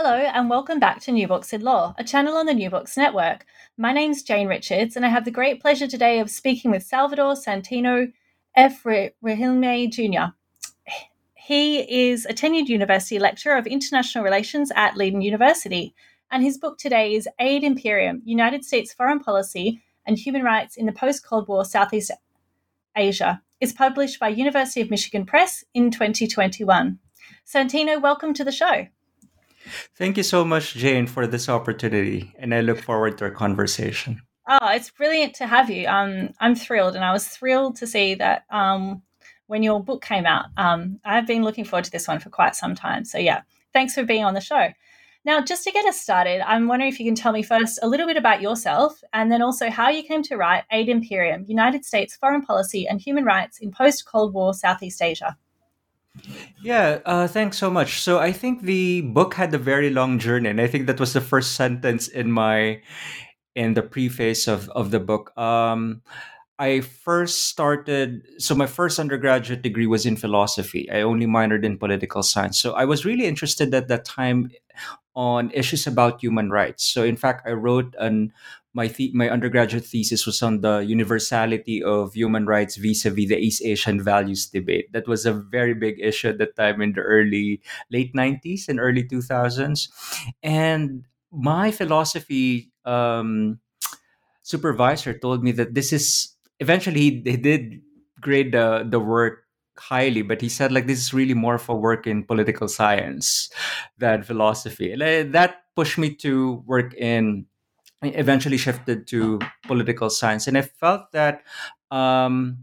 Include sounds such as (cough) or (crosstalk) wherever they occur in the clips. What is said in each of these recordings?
Hello, and welcome back to New Books in Law, a channel on the New Books Network. My name's Jane Richards, and I have the great pleasure today of speaking with Salvador Santino F. Regilme Jr. He is a tenured university lecturer of international relations at Leiden University, and his book today is Aid Imperium United States Foreign Policy and Human Rights in the Post Cold War Southeast Asia. It's published by University of Michigan Press in 2021. Santino, welcome to the show. Thank you so much, Jane, for this opportunity, and I look forward to our conversation. Oh, it's brilliant to have you. Um, I'm thrilled, and I was thrilled to see that um, when your book came out. Um, I've been looking forward to this one for quite some time. So, yeah, thanks for being on the show. Now, just to get us started, I'm wondering if you can tell me first a little bit about yourself and then also how you came to write Aid Imperium United States Foreign Policy and Human Rights in Post Cold War Southeast Asia. Yeah, uh, thanks so much. So I think the book had a very long journey, and I think that was the first sentence in my in the preface of of the book. Um, I first started. So my first undergraduate degree was in philosophy. I only minored in political science. So I was really interested at that time on issues about human rights. So in fact, I wrote an my my undergraduate thesis was on the universality of human rights vis-a-vis the East Asian values debate. That was a very big issue at the time in the early late 90s and early 2000s. And my philosophy um, supervisor told me that this is eventually they did grade the the work highly but he said like this is really more for work in political science than philosophy and uh, that pushed me to work in I eventually shifted to political science, and I felt that um,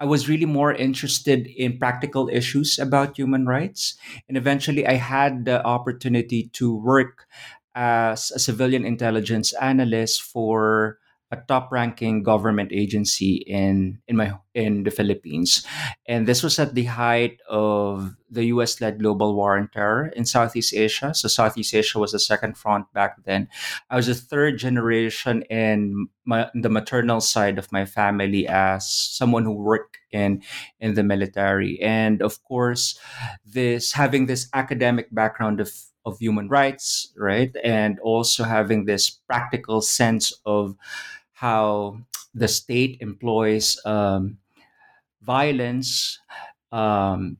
I was really more interested in practical issues about human rights. And eventually, I had the opportunity to work as a civilian intelligence analyst for a top ranking government agency in in my in the Philippines. And this was at the height of the US led global war on terror in Southeast Asia. So Southeast Asia was the second front back then. I was a third generation in my, the maternal side of my family as someone who worked in in the military. And of course this having this academic background of of human rights right? And also having this practical sense of how the state employs um, violence. Um,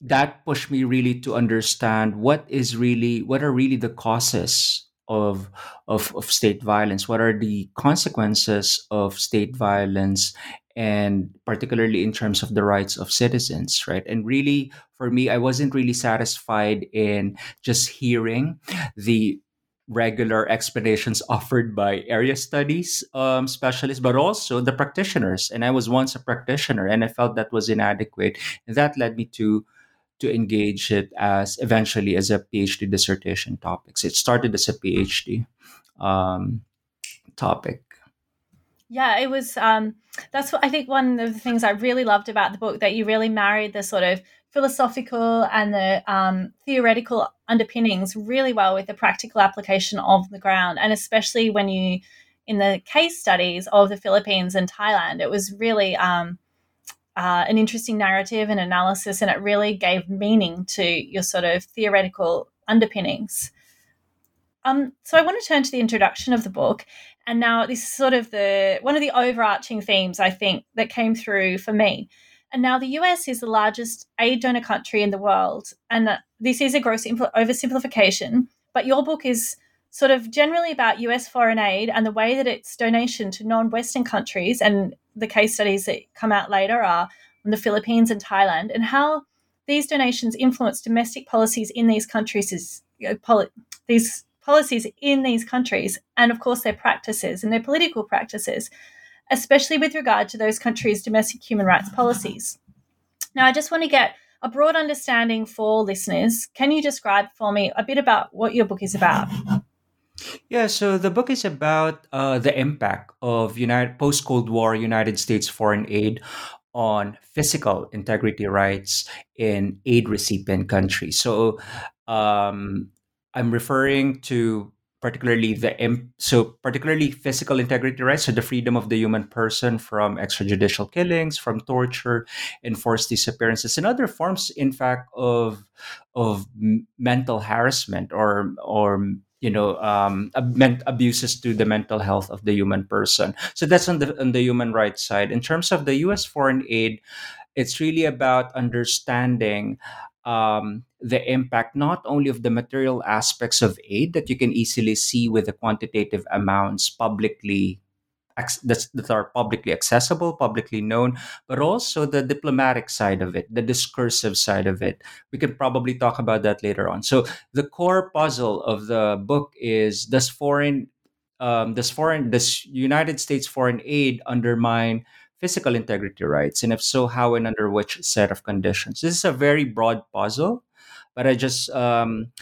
that pushed me really to understand what is really what are really the causes of, of of state violence what are the consequences of state violence and particularly in terms of the rights of citizens right and really for me i wasn't really satisfied in just hearing the regular explanations (laughs) offered by area studies um, specialists, but also the practitioners. And I was once a practitioner, and I felt that was inadequate. And that led me to to engage it as eventually as a PhD dissertation topics. It started as a PhD um, topic. Yeah, it was. Um, that's what I think. One of the things I really loved about the book that you really married the sort of philosophical and the um, theoretical underpinnings really well with the practical application of the ground, and especially when you in the case studies of the Philippines and Thailand, it was really um, uh, an interesting narrative and analysis, and it really gave meaning to your sort of theoretical underpinnings. Um, so I want to turn to the introduction of the book, and now this is sort of the one of the overarching themes I think that came through for me. And now the US is the largest aid donor country in the world, and uh, this is a gross oversimplification. But your book is sort of generally about US foreign aid and the way that its donation to non-Western countries, and the case studies that come out later are on the Philippines and Thailand, and how these donations influence domestic policies in these countries is you know, poli- these policies in these countries, and of course their practices and their political practices, especially with regard to those countries' domestic human rights policies. Now, I just want to get a broad understanding for listeners, can you describe for me a bit about what your book is about? Yeah, so the book is about uh, the impact of United post Cold War United States foreign aid on physical integrity rights in aid recipient countries. So um, I'm referring to particularly the so particularly physical integrity rights, so the freedom of the human person from extrajudicial killings, from torture, enforced disappearances, and other forms, in fact, of of mental harassment or or you know um, abuses to the mental health of the human person. So that's on the on the human rights side. In terms of the U.S. foreign aid, it's really about understanding um, the impact not only of the material aspects of aid that you can easily see with the quantitative amounts publicly that, are publicly accessible, publicly known, but also the diplomatic side of it, the discursive side of it. We can probably talk about that later on. So the core puzzle of the book is does foreign um, does foreign does United States foreign aid undermine physical integrity rights? And if so, how and under which set of conditions? This is a very broad puzzle, but I just um,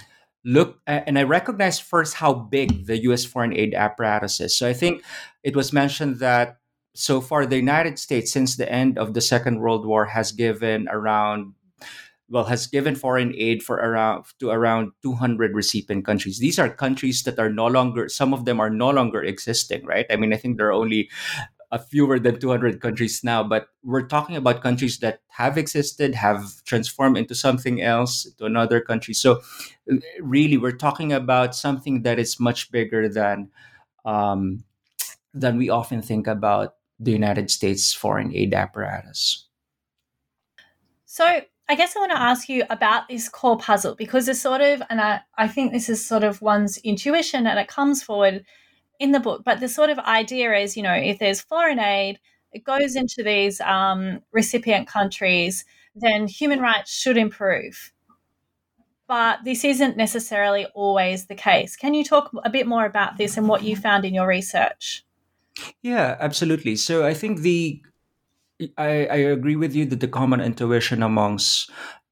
look and I recognize first how big the U.S. foreign aid apparatus is. So I think it was mentioned that so far the United States, since the end of the Second World War, has given around well has given foreign aid for around to around 200 recipient countries these are countries that are no longer some of them are no longer existing right i mean i think there are only fewer than 200 countries now, but we're talking about countries that have existed, have transformed into something else, to another country. So, really, we're talking about something that is much bigger than um, than we often think about the United States foreign aid apparatus. So, I guess I want to ask you about this core puzzle because it's sort of, and I, I think this is sort of one's intuition and it comes forward in the book. But the sort of idea is, you know, if there's foreign aid, it goes into these um, recipient countries, then human rights should improve. But this isn't necessarily always the case. Can you talk a bit more about this and what you found in your research? Yeah, absolutely. So I think the I, I agree with you that the common intuition amongst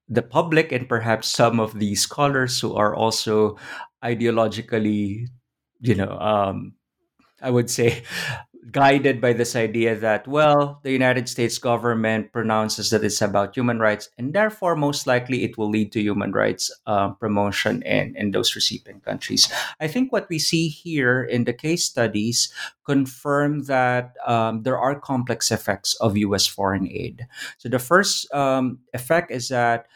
the public and perhaps some of the scholars who are also ideologically, you know, um, I would say, guided by this idea that, well, the United States government pronounces that it's about human rights, and therefore, most likely, it will lead to human rights uh, promotion in, in those recipient countries. I think what we see here in the case studies confirm that um, there are complex effects of U.S. foreign aid. So, the first um, effect is that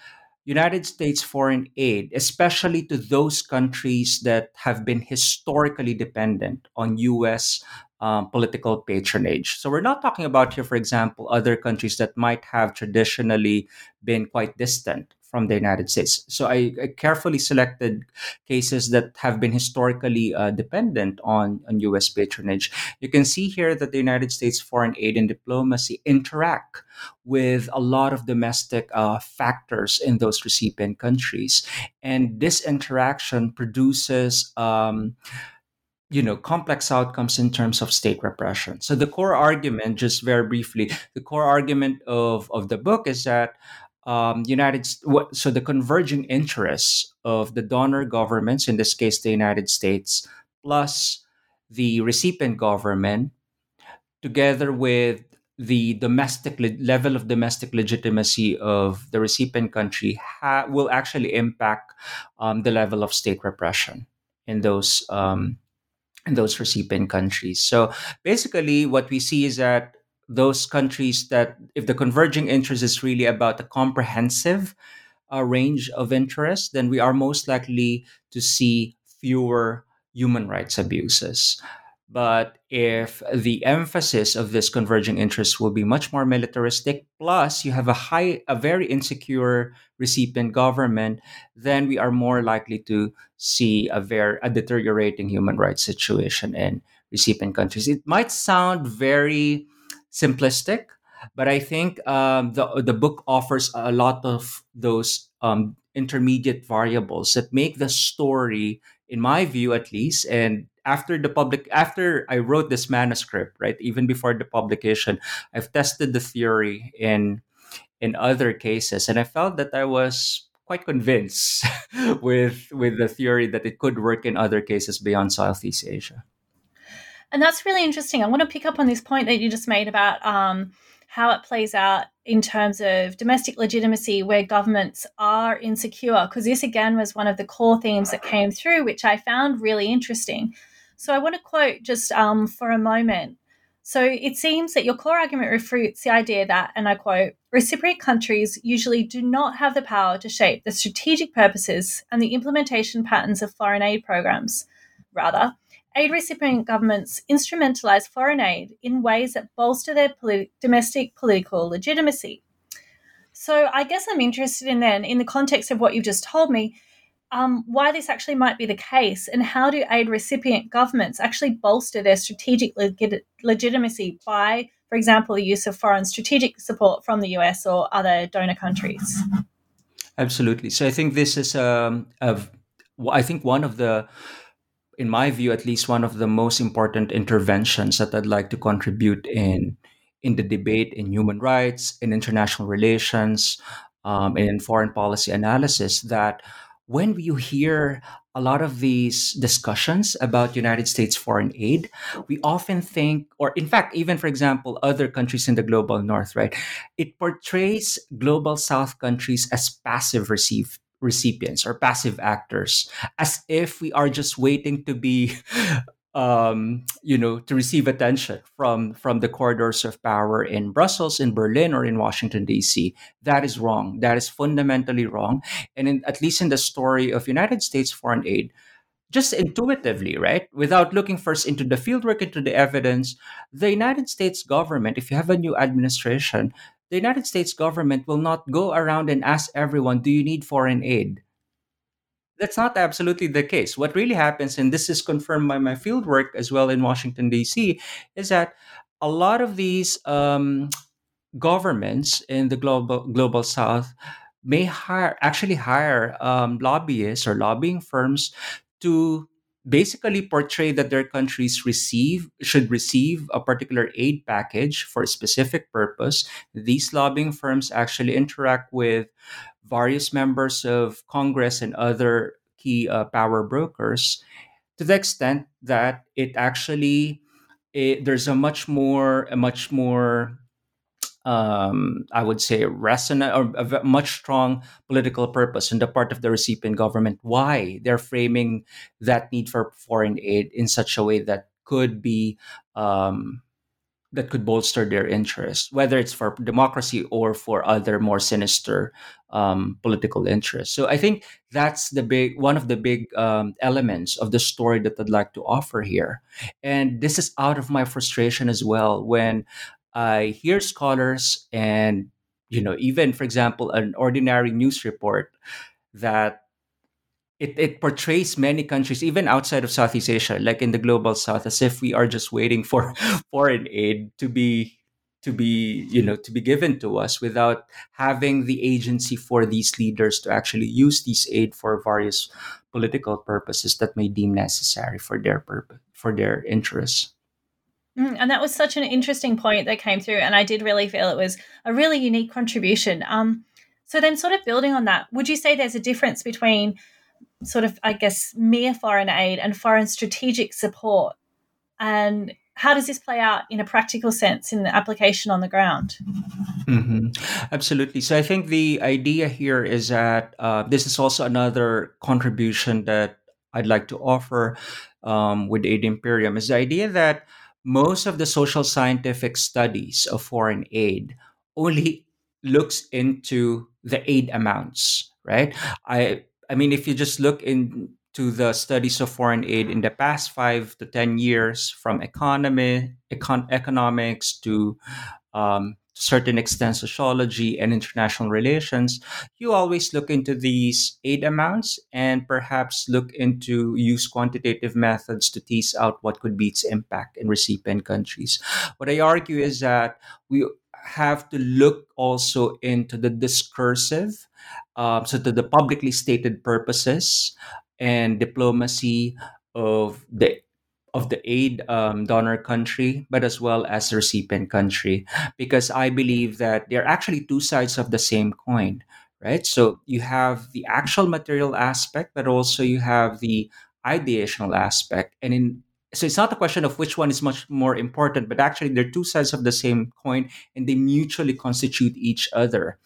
United States foreign aid, especially to those countries that have been historically dependent on U.S. Um, political patronage. So we're not talking about here, for example, other countries that might have traditionally been quite distant from the United States. So I, I carefully selected cases that have been historically uh, dependent on, on U.S. patronage. You can see here that the United States foreign aid and diplomacy interact with a lot of domestic uh, factors in those recipient countries. And this interaction produces um, you know complex outcomes in terms of state repression so the core argument just very briefly the core argument of, of the book is that um, United so the converging interests of the donor governments, in this case the United States, plus the recipient government, together with the domestic le- level of domestic legitimacy of the recipient country, ha- will actually impact um, the level of state repression in those um, in those recipient countries. So basically, what we see is that those countries that if the converging interest is really about a comprehensive uh, range of interests, then we are most likely to see fewer human rights abuses. But if the emphasis of this converging interest will be much more militaristic, plus you have a high, a very insecure recipient government, then we are more likely to see a very a deteriorating human rights situation in recipient countries. It might sound very simplistic, but I think um, the the book offers a lot of those um, intermediate variables that make the story, in my view at least, and after the public after I wrote this manuscript, right, even before the publication, I've tested the theory in in other cases. And I felt that I was quite convinced (laughs) with with the theory that it could work in other cases beyond Southeast Asia. And that's really interesting. I want to pick up on this point that you just made about um, how it plays out in terms of domestic legitimacy where governments are insecure, because this again was one of the core themes that came through, which I found really interesting. So I want to quote just um, for a moment. So it seems that your core argument refutes the idea that, and I quote, recipient countries usually do not have the power to shape the strategic purposes and the implementation patterns of foreign aid programs. Rather, aid recipient governments instrumentalize foreign aid in ways that bolster their domestic political legitimacy. So, I guess I'm interested in then, in the context of what you've just told me, um, why this actually might be the case and how do aid recipient governments actually bolster their strategic leg- legitimacy by, for example, the use of foreign strategic support from the US or other donor countries? Absolutely. So, I think this is, um, of, I think one of the in my view, at least one of the most important interventions that I'd like to contribute in in the debate in human rights, in international relations, um, in foreign policy analysis. That when you hear a lot of these discussions about United States foreign aid, we often think, or in fact, even for example, other countries in the global north, right? It portrays global south countries as passive receive, recipients or passive actors as if we are just waiting to be (laughs) um, you know to receive attention from from the corridors of power in brussels in berlin or in washington d.c that is wrong that is fundamentally wrong and in, at least in the story of united states foreign aid just intuitively, right? Without looking first into the fieldwork, into the evidence, the United States government, if you have a new administration, the United States government will not go around and ask everyone, do you need foreign aid? That's not absolutely the case. What really happens, and this is confirmed by my field work as well in Washington, D.C., is that a lot of these um, governments in the global global south may hire actually hire um, lobbyists or lobbying firms to basically portray that their countries receive should receive a particular aid package for a specific purpose. These lobbying firms actually interact with various members of congress and other key uh, power brokers to the extent that it actually it, there's a much more a much more um, I would say, resonant or a much strong political purpose on the part of the recipient government. Why they're framing that need for foreign aid in such a way that could be um, that could bolster their interests, whether it's for democracy or for other more sinister um, political interests. So I think that's the big one of the big um, elements of the story that I'd like to offer here, and this is out of my frustration as well when I hear scholars and you know even for example an ordinary news report that it, it portrays many countries even outside of Southeast Asia like in the global south as if we are just waiting for (laughs) foreign aid to be to be you know to be given to us without having the agency for these leaders to actually use these aid for various political purposes that may deem necessary for their purpose for their interests and that was such an interesting point that came through, and I did really feel it was a really unique contribution. Um, so then, sort of building on that, would you say there's a difference between sort of, I guess, mere foreign aid and foreign strategic support, and how does this play out in a practical sense in the application on the ground? Mm-hmm. Absolutely. So I think the idea here is that uh, this is also another contribution that I'd like to offer um, with Aid Imperium is the idea that most of the social scientific studies of foreign aid only looks into the aid amounts right? I i mean if you just look into the studies of foreign aid in the past 5 to 10 years from economy econ- economics to um, certain extent sociology and international relations, you always look into these aid amounts and perhaps look into use quantitative methods to tease out what could be its impact in recipient countries. What I argue is that we have to look also into the discursive, um, so to the publicly stated purposes and diplomacy of the of the aid um, donor country, but as well as the recipient country, because I believe that they're actually two sides of the same coin, right? So you have the actual material aspect, but also you have the ideational aspect. And in so it's not a question of which one is much more important, but actually they're two sides of the same coin and they mutually constitute each other.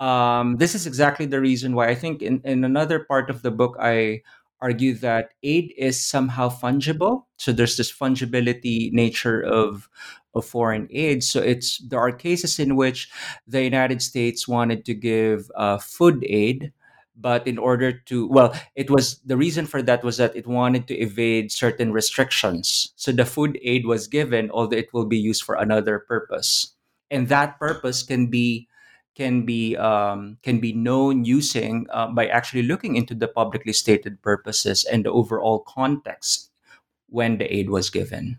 Um, this is exactly the reason why I think in, in another part of the book, I argue that aid is somehow fungible. So there's this fungibility nature of of foreign aid. So it's there are cases in which the United States wanted to give uh, food aid, but in order to well, it was the reason for that was that it wanted to evade certain restrictions. So the food aid was given, although it will be used for another purpose, and that purpose can be can be um, can be known using uh, by actually looking into the publicly stated purposes and the overall context when the aid was given.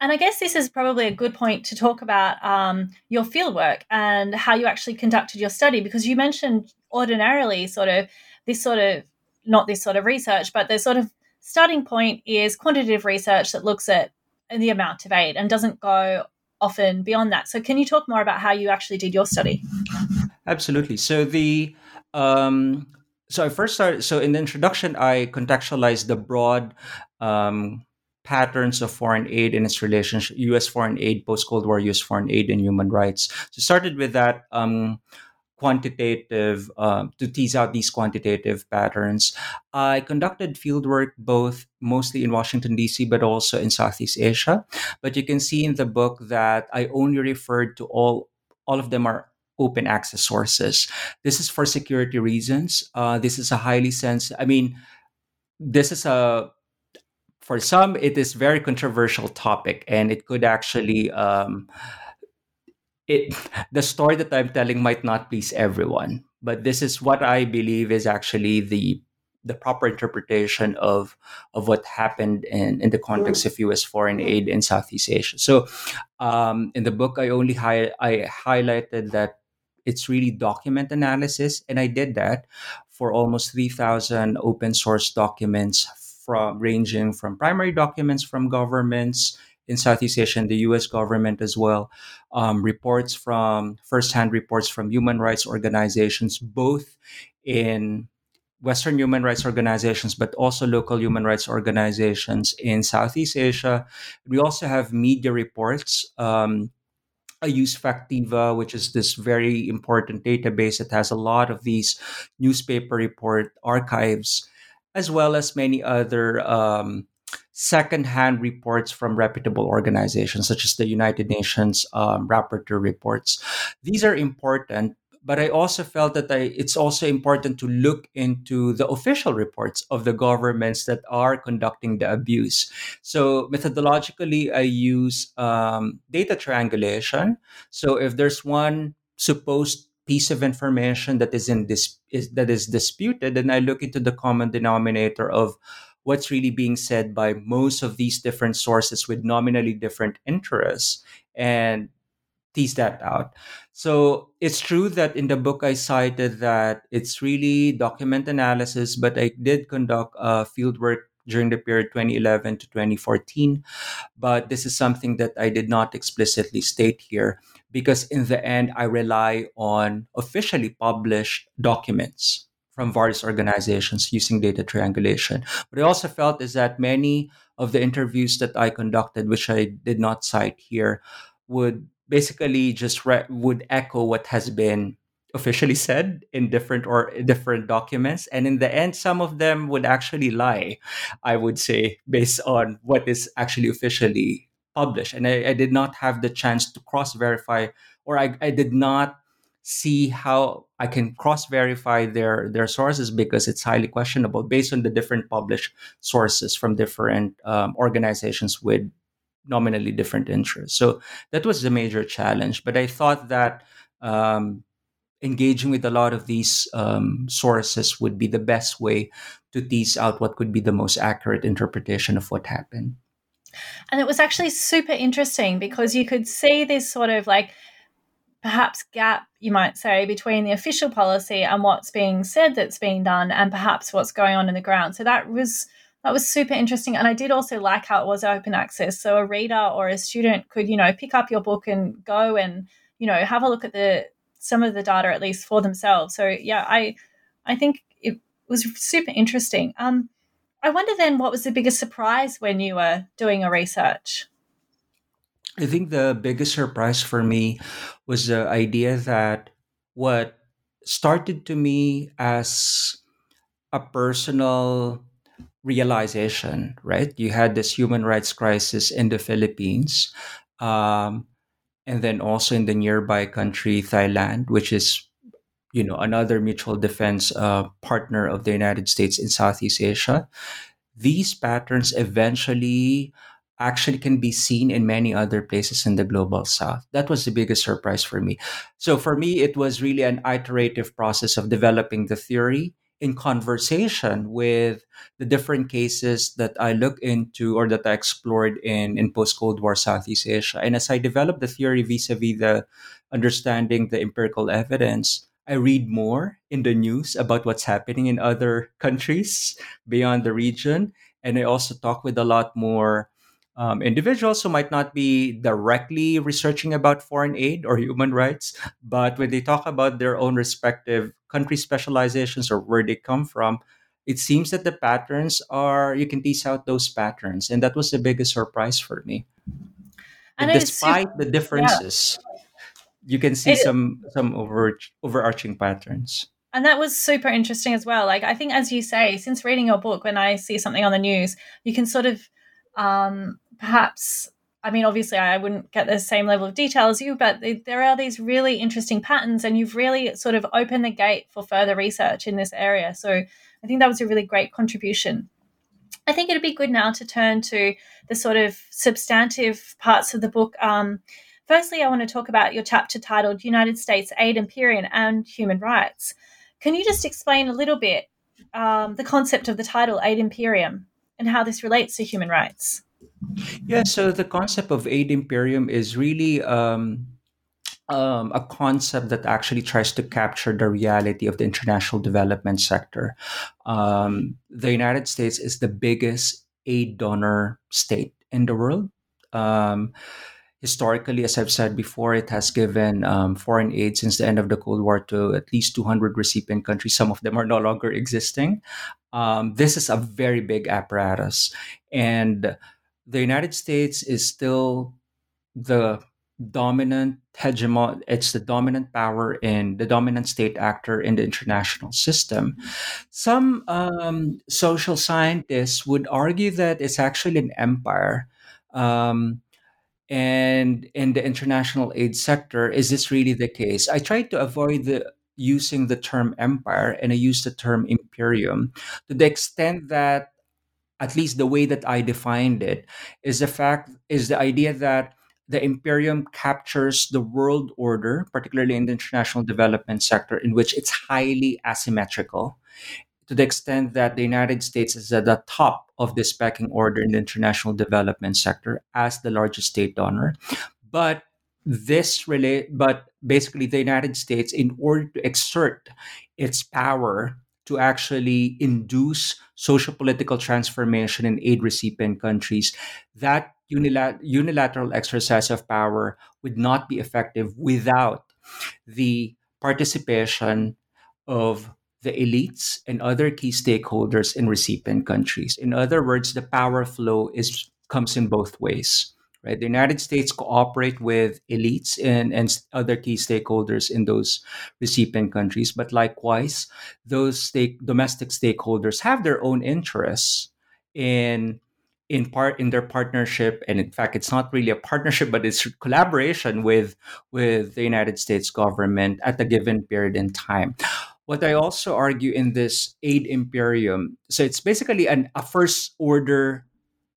And I guess this is probably a good point to talk about um, your fieldwork and how you actually conducted your study, because you mentioned ordinarily sort of this sort of not this sort of research, but the sort of starting point is quantitative research that looks at the amount of aid and doesn't go often beyond that. So, can you talk more about how you actually did your study? Absolutely. So the um, so I first started. So in the introduction, I contextualized the broad um, patterns of foreign aid and its relationship, U.S. foreign aid, post Cold War U.S. foreign aid, and human rights. So started with that. Um, quantitative um, to tease out these quantitative patterns. I conducted fieldwork both mostly in Washington D.C. but also in Southeast Asia. But you can see in the book that I only referred to all all of them are open access sources. This is for security reasons. Uh, this is a highly sensitive. I mean, this is a for some it is very controversial topic and it could actually um, it (laughs) the story that I'm telling might not please everyone, but this is what I believe is actually the the proper interpretation of of what happened in, in the context of U.S. foreign aid in Southeast Asia. So, um, in the book, I only hi- I highlighted that it's really document analysis, and I did that for almost three thousand open source documents from ranging from primary documents from governments in Southeast Asia and the US government as well. Um, reports from firsthand reports from human rights organizations, both in Western human rights organizations, but also local human rights organizations in Southeast Asia. We also have media reports. Um, I use Factiva, which is this very important database that has a lot of these newspaper report archives, as well as many other um, secondhand reports from reputable organizations such as the United Nations um, Rapporteur reports. These are important, but I also felt that I, it's also important to look into the official reports of the governments that are conducting the abuse. So methodologically, I use um, data triangulation. So if there's one supposed piece of information that is in this is, that is disputed, then I look into the common denominator of what's really being said by most of these different sources with nominally different interests and tease that out. So it's true that in the book I cited that it's really document analysis, but I did conduct uh, field work during the period 2011 to 2014. But this is something that I did not explicitly state here because in the end, I rely on officially published documents from various organizations using data triangulation. What I also felt is that many of the interviews that I conducted, which I did not cite here, would basically just re- would echo what has been officially said in different or different documents. And in the end some of them would actually lie i would say based on what is actually officially published. And i, I did not have the chance to cross verify or I, I did not see how I can cross verify their their sources because it's highly questionable based on the different published sources from different um, organizations with nominally different interests. So that was the major challenge. But I thought that um, engaging with a lot of these um, sources would be the best way to tease out what could be the most accurate interpretation of what happened. And it was actually super interesting because you could see this sort of like perhaps gap, you might say, between the official policy and what's being said that's being done, and perhaps what's going on in the ground. So that was that was super interesting. And I did also like how it was open access. So a reader or a student could, you know, pick up your book and go and, you know, have a look at the some of the data at least for themselves. So yeah, I I think it was super interesting. Um, I wonder then what was the biggest surprise when you were doing a research? I think the biggest surprise for me was the idea that what started to me as a personal realization, right? You had this human rights crisis in the Philippines, um, and then also in the nearby country Thailand, which is you know another mutual defense uh, partner of the United States in Southeast Asia. These patterns eventually actually can be seen in many other places in the global south. That was the biggest surprise for me. So for me, it was really an iterative process of developing the theory in conversation with the different cases that I look into or that I explored in, in post Cold War Southeast Asia. And as I developed the theory vis a vis the understanding the empirical evidence, I read more in the news about what's happening in other (laughs) countries beyond the region. And I also talk with a lot more um, individuals who might not be directly researching about foreign aid or human rights, but when they talk about their own respective country specializations or where they come from, it seems that the patterns are you can tease out those patterns, and that was the biggest surprise for me. And despite super, the differences, yeah. you can see it, some some over, overarching patterns. And that was super interesting as well. Like I think, as you say, since reading your book, when I see something on the news, you can sort of um, perhaps I mean, obviously, I wouldn't get the same level of detail as you, but there are these really interesting patterns, and you've really sort of opened the gate for further research in this area. So I think that was a really great contribution. I think it'd be good now to turn to the sort of substantive parts of the book. Um, firstly, I want to talk about your chapter titled United States Aid Imperium and Human Rights. Can you just explain a little bit um, the concept of the title Aid Imperium and how this relates to human rights? Yeah, so the concept of aid imperium is really um, um, a concept that actually tries to capture the reality of the international development sector. Um, the United States is the biggest aid donor state in the world. Um, historically, as I've said before, it has given um, foreign aid since the end of the Cold War to at least 200 recipient countries. Some of them are no longer existing. Um, this is a very big apparatus. And the United States is still the dominant hegemon it's the dominant power and the dominant state actor in the international system. Some um, social scientists would argue that it's actually an empire um, and in the international aid sector is this really the case? I tried to avoid the using the term empire and i use the term imperium. To the extent that at least the way that I defined it, is the fact is the idea that the imperium captures the world order, particularly in the international development sector, in which it's highly asymmetrical, to the extent that the United States is at the top of this pecking order in the international development sector as the largest state donor. But this relate but basically the United States, in order to exert its power to actually induce social political transformation in aid recipient countries, that unilat- unilateral exercise of power would not be effective without the participation of the elites and other key stakeholders in recipient countries. In other words, the power flow is comes in both ways right? The United States cooperate with elites and, and other key stakeholders in those recipient countries, but likewise, those stake, domestic stakeholders have their own interests in in part in their partnership and in fact it's not really a partnership but it's collaboration with with the united states government at a given period in time what i also argue in this aid imperium so it's basically an, a first order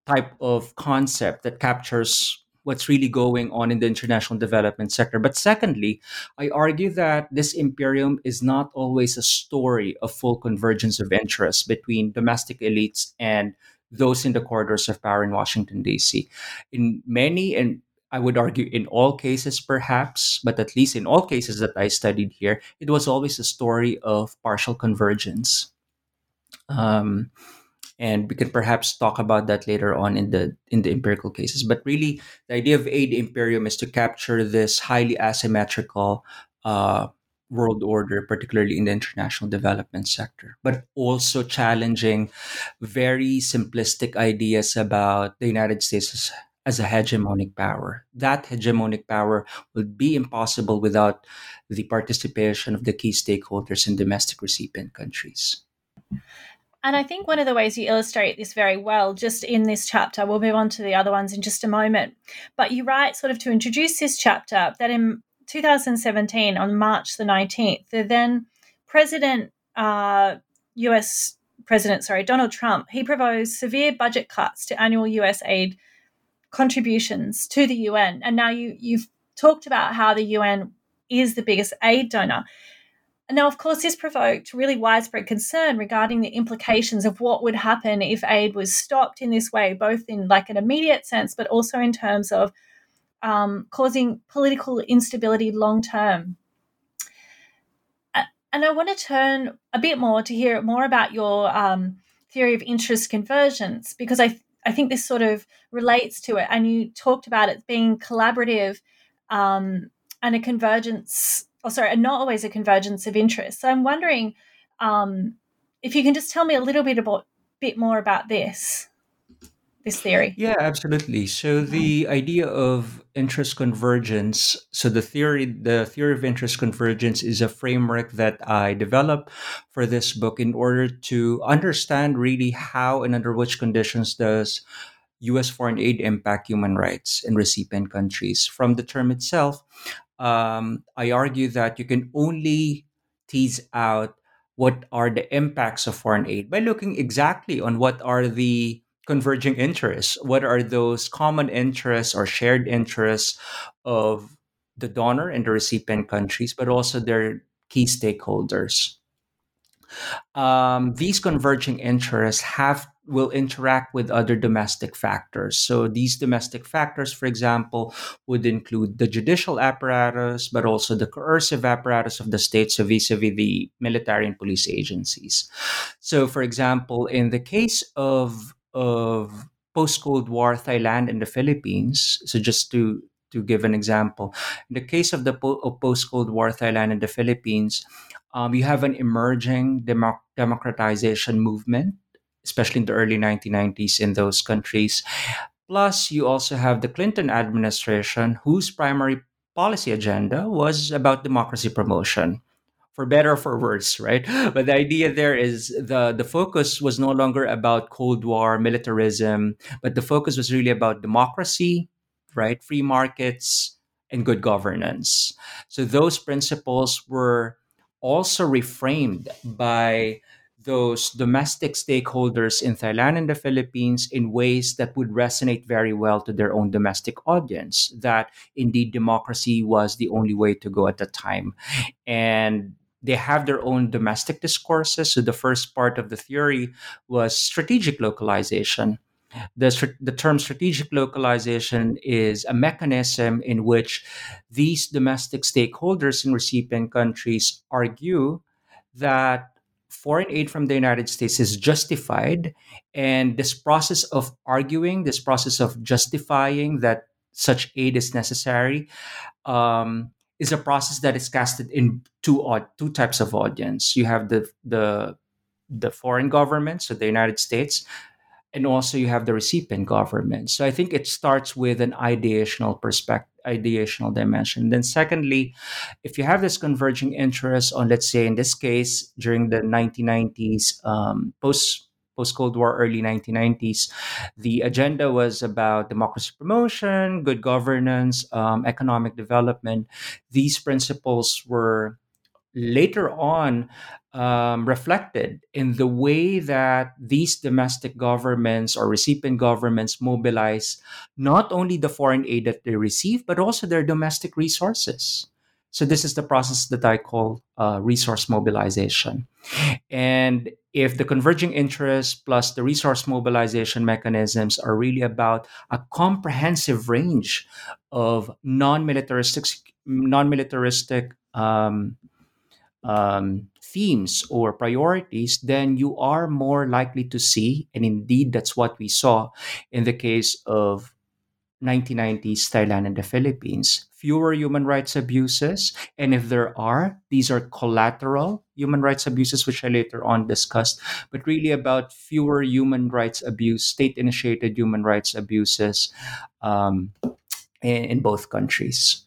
type of concept that captures what's really going on in the international development sector. But secondly, I argue that this imperium is not always a story of full convergence of interests between domestic elites and those in the corridors of power in Washington, D.C. In many, and I would argue in all cases, perhaps, but at least in all cases that I studied here, it was always a story of partial convergence. Um, and we can perhaps talk about that later on in the in the empirical cases. But really the idea of aid imperium is to capture this highly asymmetrical uh, world order particularly in the international development sector but also challenging very simplistic ideas about the united states as, as a hegemonic power. That hegemonic power would be impossible without the participation of the key stakeholders in domestic recipient countries and I think one of the ways you illustrate this very well, just in this chapter, we'll move on to the other ones in just a moment. But you write, sort of, to introduce this chapter, that in 2017, on March the 19th, the then President, uh, US President, sorry, Donald Trump, he proposed severe budget cuts to annual US aid contributions to the UN. And now you, you've talked about how the UN is the biggest aid donor. Now, of course, this provoked really widespread concern regarding the implications of what would happen if aid was stopped in this way, both in like an immediate sense, but also in terms of um, causing political instability long term. And I want to turn a bit more to hear more about your um, theory of interest convergence, because I, I think this sort of relates to it. And you talked about it being collaborative um, and a convergence oh, sorry, not always a convergence of interest. So I'm wondering um, if you can just tell me a little bit about bit more about this this theory. Yeah, absolutely. So the idea of interest convergence, so the theory the theory of interest convergence is a framework that I developed for this book in order to understand really how and under which conditions does US foreign aid impact human rights in recipient countries. From the term itself, um, I argue that you can only tease out what are the impacts of foreign aid by looking exactly on what are the converging interests, what are those common interests or shared interests of the donor and the recipient countries, but also their key stakeholders. Um, these converging interests have will interact with other domestic factors. So these domestic factors, for example, would include the judicial apparatus, but also the coercive apparatus of the state, so vis-a-vis the military and police agencies. So, for example, in the case of of post-Cold War Thailand and the Philippines, so just to to give an example, in the case of the po- post-Cold War Thailand and the Philippines, um, you have an emerging democ- democratization movement especially in the early 1990s in those countries. Plus, you also have the Clinton administration, whose primary policy agenda was about democracy promotion for better or for worse, right? (laughs) But the idea there is the the focus was no longer about Cold War militarism, but the focus was really about democracy, right? Free markets and good governance. So those principles were also reframed by those domestic stakeholders in Thailand and the Philippines in ways that would resonate very well to their own domestic audience. That indeed democracy was the only way to go at the time. And they have their own domestic discourses. So the first part of the theory was strategic localization. The, the term strategic localization is a mechanism in which these domestic stakeholders in recipient countries argue that foreign aid from the United States is justified. And this process of arguing, this process of justifying that such aid is necessary, um, is a process that is casted in two two types of audience. You have the the the foreign government, so the United States, and also you have the recipient government. So I think it starts with an ideational perspective ideational dimension. Then, secondly, if you have this converging interest on, let's say, in this case, during the 1990s, um, post post Cold War, early 1990s, the agenda was about democracy promotion, good governance, um, economic development. These principles were later on um, reflected in the way that these domestic governments or recipient governments mobilize not only the foreign aid that they receive, but also their domestic resources. So, this is the process that I call uh, resource mobilization. And if the converging interests plus the resource mobilization mechanisms are really about a comprehensive range of non militaristic, non militaristic um, um, themes or priorities, then you are more likely to see, and indeed that's what we saw in the case of 1990s Thailand and the Philippines. Fewer human rights abuses, and if there are, these are collateral human rights abuses, which I later on discussed, but really about fewer human rights abuse, state initiated human rights abuses um, in, in both countries.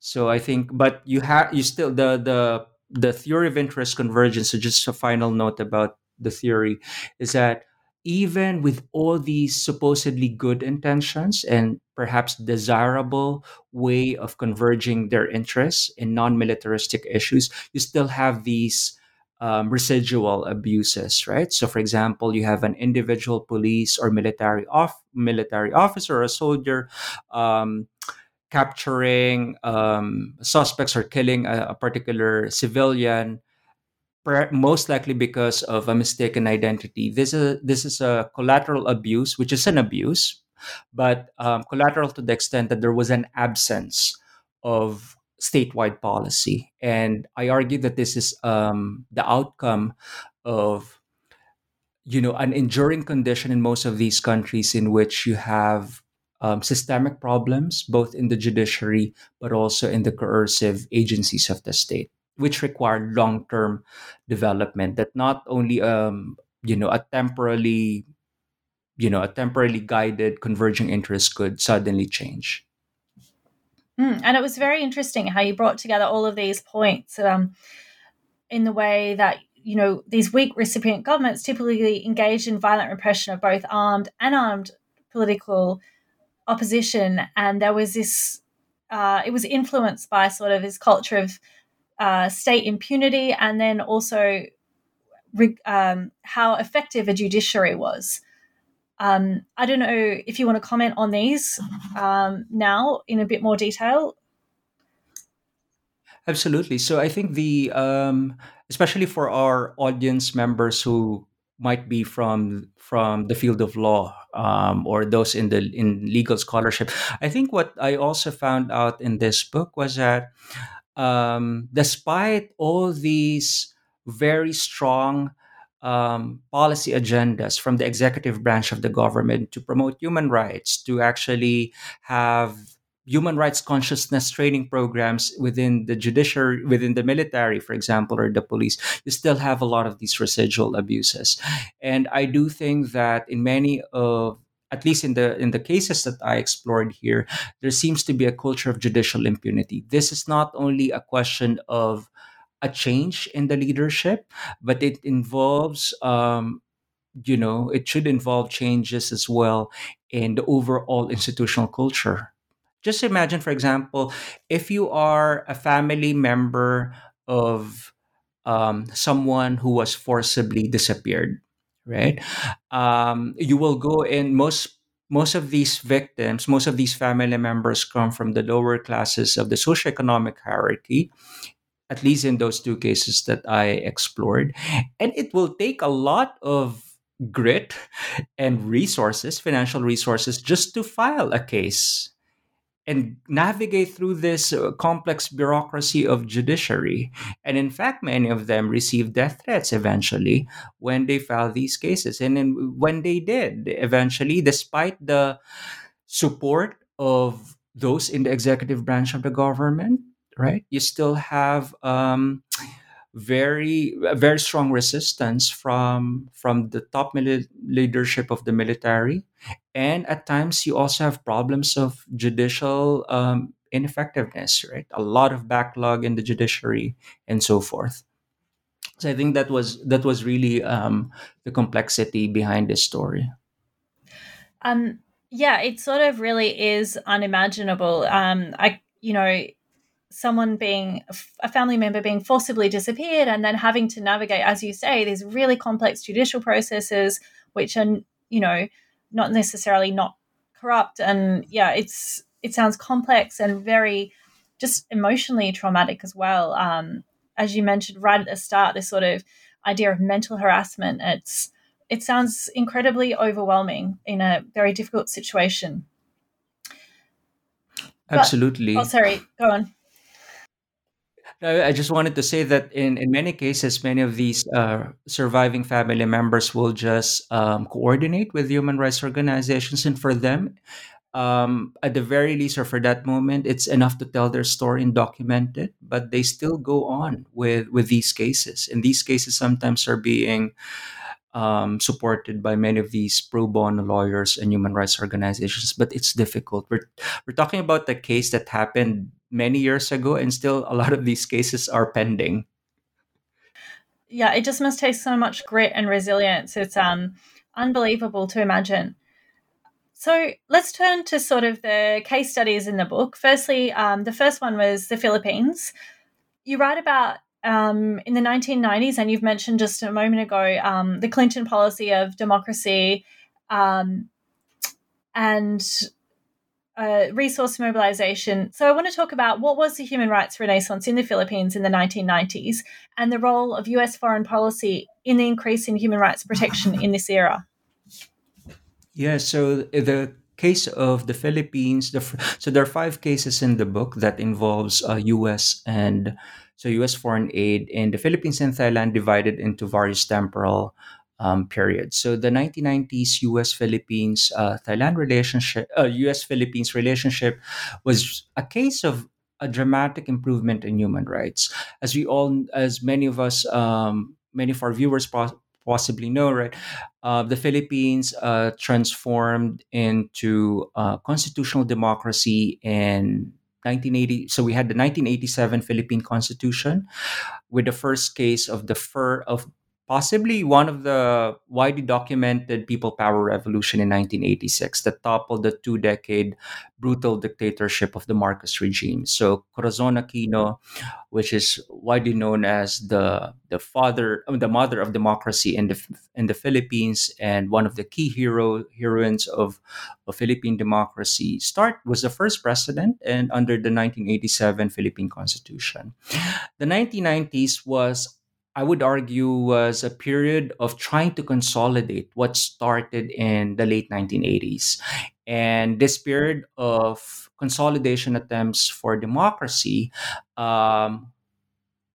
So I think, but you have you still the the the theory of interest convergence. So just a final note about the theory is that even with all these supposedly good intentions and perhaps desirable way of converging their interests in non-militaristic issues, you still have these um, residual abuses, right? So, for example, you have an individual police or military off military officer or a soldier um, capturing um, suspects or killing a, a particular civilian most likely because of a mistaken identity. This is this is a collateral abuse, which is an abuse, but um, collateral to the extent that there was an absence of statewide policy, and I argue that this is um, the outcome of you know an enduring condition in most of these countries in which you have um, systemic problems both in the judiciary but also in the coercive agencies of the state which require long-term development that not only um you know a temporarily you know a temporarily guided converging interest could suddenly change. Mm, and it was very interesting how you brought together all of these points um, in the way that you know these weak recipient governments typically engage in violent repression of both armed and armed political opposition and there was this uh, it was influenced by sort of this culture of uh, state impunity and then also um, how effective a judiciary was. Um, I don't know if you want to comment on these um, now in a bit more detail. Absolutely. So I think the um, especially for our audience members who might be from from the field of law um, or those in the in legal scholarship, I think what I also found out in this book was that um, despite all these very strong um, policy agendas from the executive branch of the government to promote human rights, to actually have human rights consciousness training programs within the judiciary, within the military, for example, or the police, you still have a lot of these residual abuses. And I do think that in many of at least in the in the cases that I explored here, there seems to be a culture of judicial impunity. This is not only a question of a change in the leadership, but it involves, um, you know, it should involve changes as well in the overall institutional culture. Just imagine, for example, if you are a family member of um, someone who was forcibly disappeared right? Um, you will go in most most of these victims, most of these family members come from the lower classes of the socioeconomic hierarchy, at least in those two cases that I explored. And it will take a lot of grit and resources, financial resources, just to file a case and navigate through this uh, complex bureaucracy of judiciary. And in fact, many of them received death threats eventually when they filed these cases. And then when they did, eventually, despite the support of those in the executive branch of the government, right, you still have um, very very strong resistance from from the top mili- leadership of the military. And at times you also have problems of judicial um, ineffectiveness right? A lot of backlog in the judiciary and so forth. So i think that was that was really um, the complexity behind this story. Um yeah it sort of really is unimaginable. Um i you know someone being a family member being forcibly disappeared and then having to navigate as you say these really complex judicial processes which are you know not necessarily not corrupt. And yeah it's it sounds complex and very just emotionally traumatic as well. Um, as you mentioned right at the start this sort of idea of mental harassment it's it sounds incredibly overwhelming in a very difficult situation. Absolutely. But, oh sorry. Go on I just wanted to say that in, in many cases, many of these uh, surviving family members will just um, coordinate with human rights organizations, and for them, um, at the very least, or for that moment, it's enough to tell their story and document it. But they still go on with with these cases, and these cases sometimes are being um, supported by many of these pro bono lawyers and human rights organizations. But it's difficult. We're we're talking about the case that happened many years ago, and still a lot of these cases are pending. Yeah, it just must take so much grit and resilience. It's um unbelievable to imagine. So let's turn to sort of the case studies in the book. Firstly, um, the first one was the Philippines. You write about um, in the 1990s, and you've mentioned just a moment ago um, the Clinton policy of democracy um, and uh, resource mobilization. So, I want to talk about what was the human rights renaissance in the Philippines in the 1990s and the role of US foreign policy in the increase in human rights protection in this era. Yeah, so the case of the Philippines, the so there are five cases in the book that involves uh, U.S. and so U.S. foreign aid in the Philippines and Thailand divided into various temporal um, periods. So the 1990s U.S. Philippines uh, Thailand relationship, uh, U.S. Philippines relationship, was a case of a dramatic improvement in human rights, as we all, as many of us, um, many of our viewers possibly know, right? Uh, the Philippines uh, transformed into constitutional democracy in 1980. So we had the 1987 Philippine Constitution, with the first case of the fur of possibly one of the widely documented people power revolution in 1986 that toppled the two decade brutal dictatorship of the Marcos regime. So Corazon Aquino, which is widely known as the the father the mother of democracy in the in the Philippines and one of the key hero heroines of, of Philippine democracy start was the first president and under the 1987 Philippine Constitution. The 1990s was I would argue was a period of trying to consolidate what started in the late 1980s. And this period of consolidation attempts for democracy um,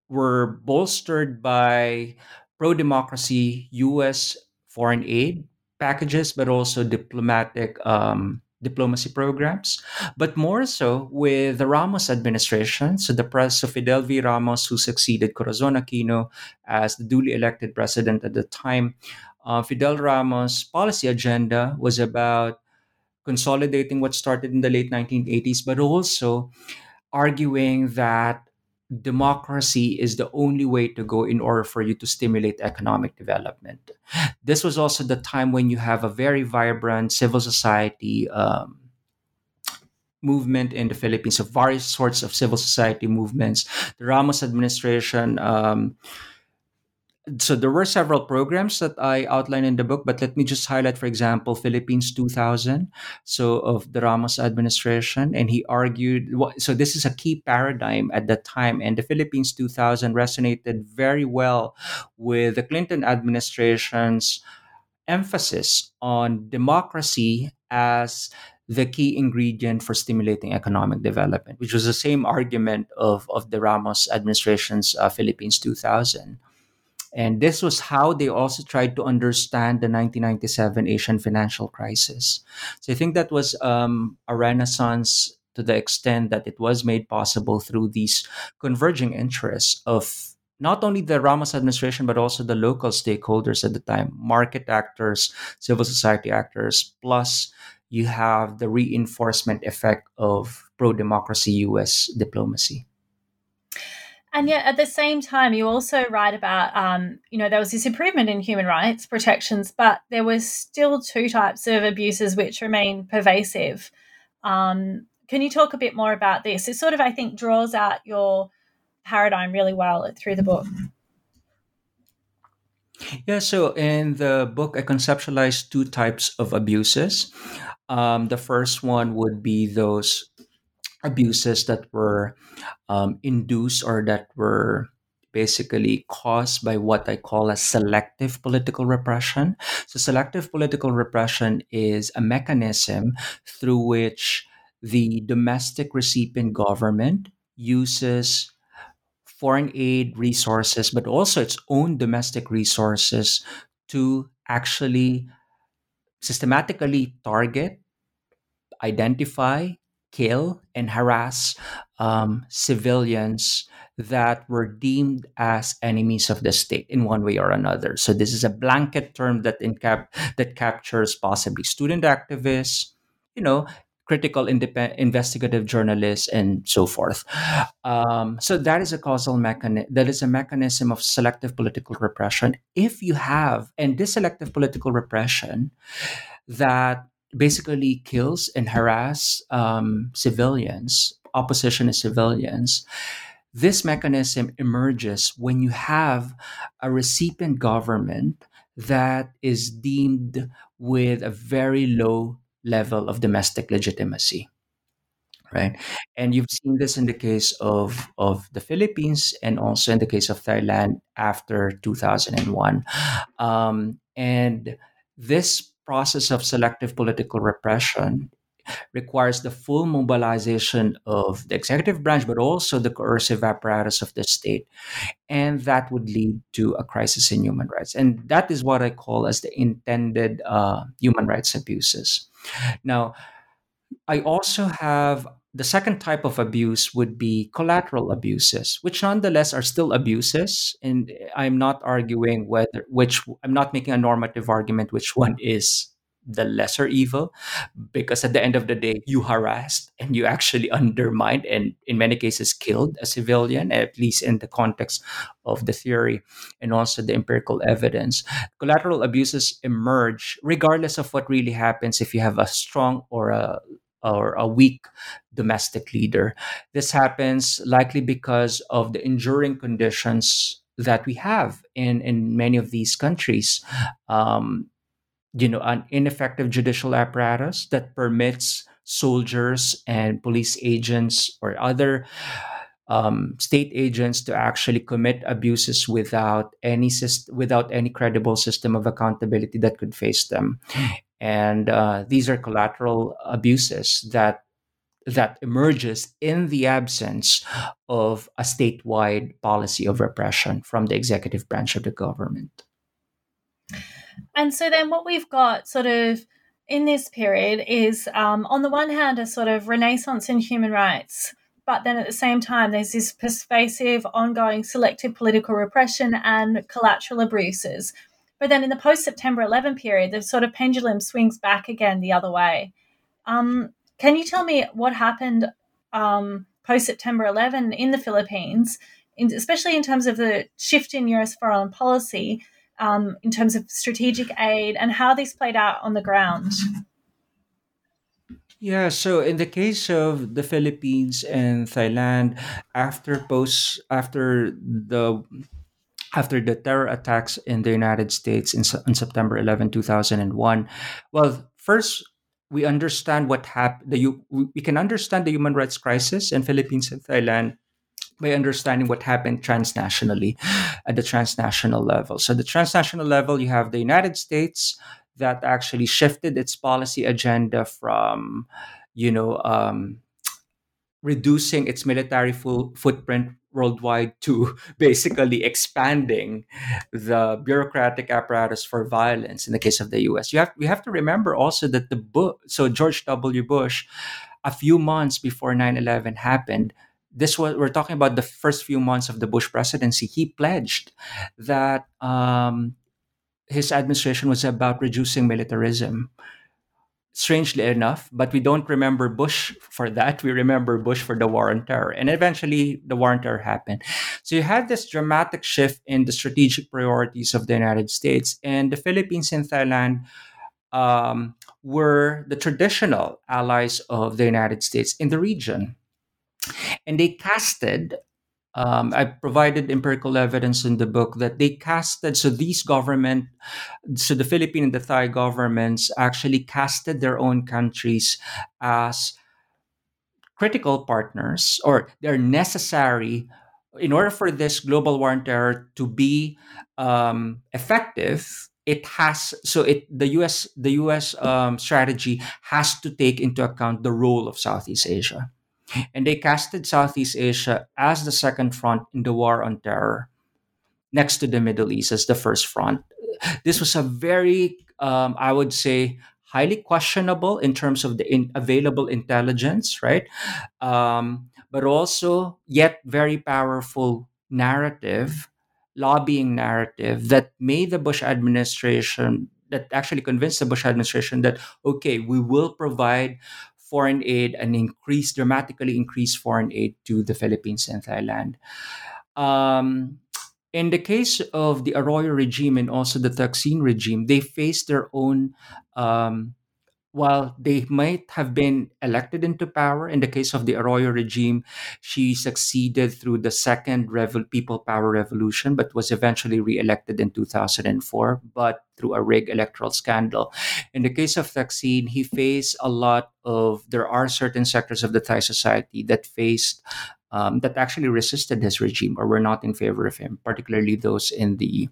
were bolstered by pro democracy US foreign aid packages, but also diplomatic um, diplomacy programs, but more so with the Ramos administration. So the press of Fidel V. Ramos, who succeeded Corazon Aquino as the duly elected president at the time, uh, Fidel Ramos' policy agenda was about consolidating what started in the late 1980s, but also arguing that democracy is the only way to go in order for you to stimulate economic development. This was also the time when you have a very vibrant civil society um, movement in the Philippines, of various sorts of civil society movements. The Ramos administration um, so there were several programs that I outlined in the book, but let me just highlight, for example, Philippines 2000, so of the Ramos administration, and he argued. So this is a key paradigm at that time, and the Philippines 2000 resonated very well with the Clinton administration's emphasis on democracy as the key ingredient for stimulating economic development, which was the same argument of, of the Ramos administration's uh, Philippines 2000. And this was how they also tried to understand the 1997 Asian financial crisis. So I think that was um, a renaissance to the extent that it was made possible through these converging interests of not only the Ramos administration, but also the local stakeholders at the time, market actors, civil society actors, plus you have the reinforcement effect of pro democracy US diplomacy. And yet, at the same time, you also write about, um, you know, there was this improvement in human rights protections, but there were still two types of abuses which remain pervasive. Um, can you talk a bit more about this? It sort of, I think, draws out your paradigm really well through the book. Yeah, so in the book, I conceptualized two types of abuses. Um, the first one would be those abuses that were um, induced or that were basically caused by what I call a selective political repression. So, selective political repression is a mechanism through which the domestic recipient government uses foreign aid resources, but also its own domestic resources to actually systematically target, identify, kill, and harass um, civilians that were deemed as enemies of the state in one way or another. So this is a blanket term that that captures possibly student activists, you know, critical independent investigative journalists and so forth. Um, so that is a causal mechanism. That is a mechanism of selective political repression. If you have and this selective political repression that basically kills and harass um, civilians, opposition civilians. This mechanism emerges when you have a recipient government that is deemed with a very low level of domestic legitimacy right? And you've seen this in the case of of the philippines and also in the case of thailand after 2001 um, and this process of selective political repression requires the full mobilization of the executive branch, but also the coercive apparatus of the state. And that would lead to a crisis in human rights. And that is what I call as the intended uh, human rights abuses. Now, I also have the second type of abuse would be collateral abuses, which nonetheless are still abuses. And I'm not arguing whether, which, I'm not making a normative argument which one is the lesser evil because at the end of the day you harassed and you actually undermined and in many cases killed a civilian at least in the context of the theory and also the empirical evidence collateral abuses emerge regardless of what really happens if you have a strong or a or a weak domestic leader. This happens likely because of the enduring conditions that we have in in many of these countries. Um, you know an ineffective judicial apparatus that permits soldiers and police agents or other um, state agents to actually commit abuses without any syst- without any credible system of accountability that could face them. And uh, these are collateral abuses that that emerges in the absence of a statewide policy of repression from the executive branch of the government and so then what we've got sort of in this period is, um, on the one hand, a sort of renaissance in human rights, but then at the same time, there's this pervasive, ongoing selective political repression and collateral abuses. But then in the post September 11 period, the sort of pendulum swings back again the other way. Um, can you tell me what happened um, post September 11 in the Philippines, in, especially in terms of the shift in US foreign policy? um, in terms of strategic aid and how this played out on the ground? Yeah, so in the case of the Philippines and Thailand, after post after the after the terror attacks in the United States in, on September 11, 2001, well, first we understand what happened. We can understand the human rights crisis in Philippines and Thailand by understanding what happened transnationally at the transnational level. So, the transnational level, you have the United States that actually shifted its policy agenda from, you know, um, reducing its military full footprint worldwide to (laughs) basically expanding the bureaucratic apparatus for violence in the case of the US. You have we have to remember also that the book so George W. Bush a few months before 9/11 happened this was we're talking about the first few months of the Bush presidency. He pledged that um, his administration was about reducing militarism. Strangely enough, but we don't remember Bush for that. We remember Bush for the war on terror. And eventually, the war on terror happened. So you had this dramatic shift in the strategic priorities of the United States. And the Philippines and Thailand um, were the traditional allies of the United States in the region and they casted um, I provided empirical evidence in the book that they casted. So these government, so the Philippine and the Thai governments actually casted their own countries as critical partners, or they're necessary in order for this global war on terror to be um, effective. It has so it the U.S. the U.S. Um, strategy has to take into account the role of Southeast Asia And they casted Southeast Asia as the second front in the war on terror, next to the Middle East as the first front. This was a very, um, I would say, highly questionable in terms of the in available intelligence, right? Um, but also yet very powerful narrative, lobbying narrative that made the Bush administration that actually convinced the Bush administration that okay, we will provide foreign aid and increase dramatically increase foreign aid to the Philippines and Thailand. Um, in the case of the Arroyo regime and also the Thaksin regime, they faced their own um, while they might have been elected into power, in the case of the Arroyo regime, she succeeded through the second Revol- People Power Revolution, but was eventually re-elected in 2004, but through a rigged electoral scandal. In the case of Thaksin, he faced a lot of, there are certain sectors of the Thai society that faced um, that actually resisted his regime or were not in favor of him, particularly those in the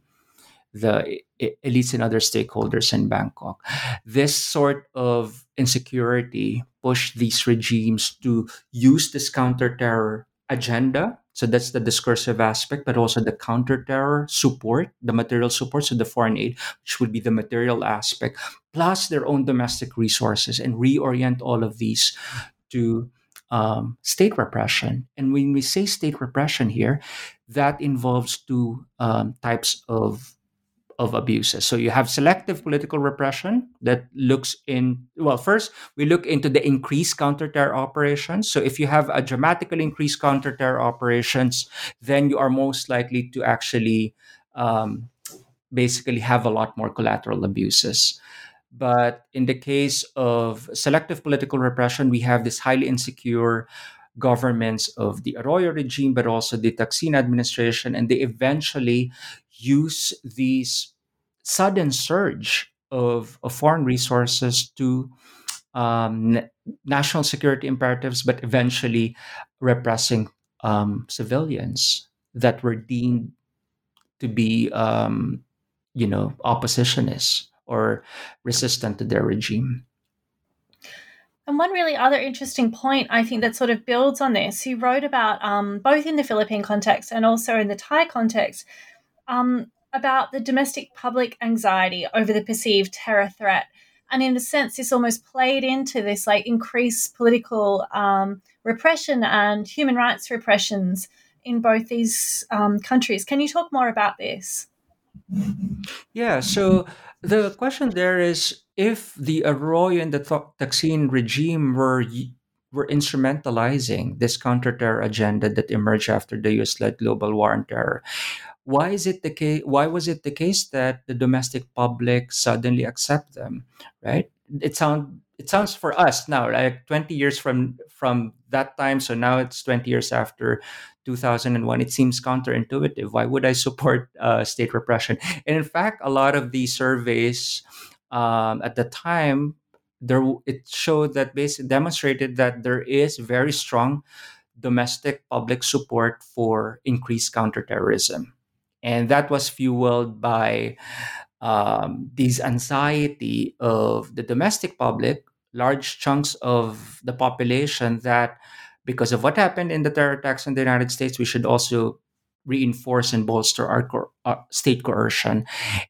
the elites and other stakeholders in Bangkok. This sort of insecurity pushed these regimes to use this counter-terror agenda. So that's the discursive aspect, but also the counter-terror support, the material support, so the foreign aid, which would be the material aspect, plus their own domestic resources, and reorient all of these to um, state repression. And when we say state repression here, that involves two um, types of of abuses. So you have selective political repression that looks in well first we look into the increased counter-terror operations. So if you have a dramatically increased counter-terror operations, then you are most likely to actually um, basically have a lot more collateral abuses. But in the case of selective political repression, we have this highly insecure governments of the Arroyo regime, but also the Thaksin administration, and they eventually use these sudden surge of, of foreign resources to um, national security imperatives, but eventually repressing um, civilians that were deemed to be, um, you know, oppositionists or resistant to their regime. And one really other interesting point, I think, that sort of builds on this, you wrote about um, both in the Philippine context and also in the Thai context um, about the domestic public anxiety over the perceived terror threat. And in a sense, this almost played into this like increased political um, repression and human rights repressions in both these um, countries. Can you talk more about this? Yeah, so the question there is if the Arroyo and the Thaksin regime were were instrumentalizing this counter-terror agenda that emerged after the US-led global war on terror. Why is it the case? Why was it the case that the domestic public suddenly accept them? Right? It sound it sounds for us now like 20 years from from that time so now it's 20 years after 2001 it seems counterintuitive why would i support uh, state repression and in fact a lot of these surveys um, at the time there it showed that basically demonstrated that there is very strong domestic public support for increased counterterrorism and that was fueled by um, this anxiety of the domestic public large chunks of the population that because of what happened in the terror attacks in the united states we should also reinforce and bolster our, co- uh, state coercion.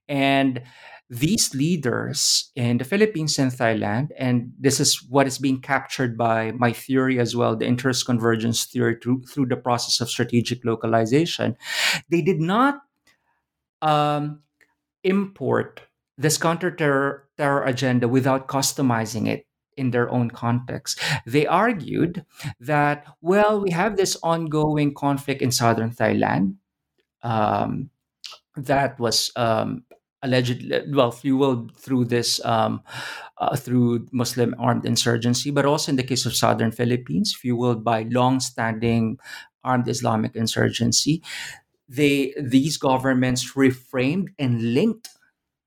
And these leaders in the Philippines and Thailand, and this is what is being captured by my theory as well, the interest convergence theory through, through the process of strategic localization, they did not um, import this counter-terror agenda without customizing it in their own context. They argued that, well, we have this ongoing conflict in southern Thailand um, that was um, allegedly well fueled through this um, uh, through Muslim armed insurgency, but also in the case of southern Philippines, fueled by long-standing armed Islamic insurgency. They these governments reframed and linked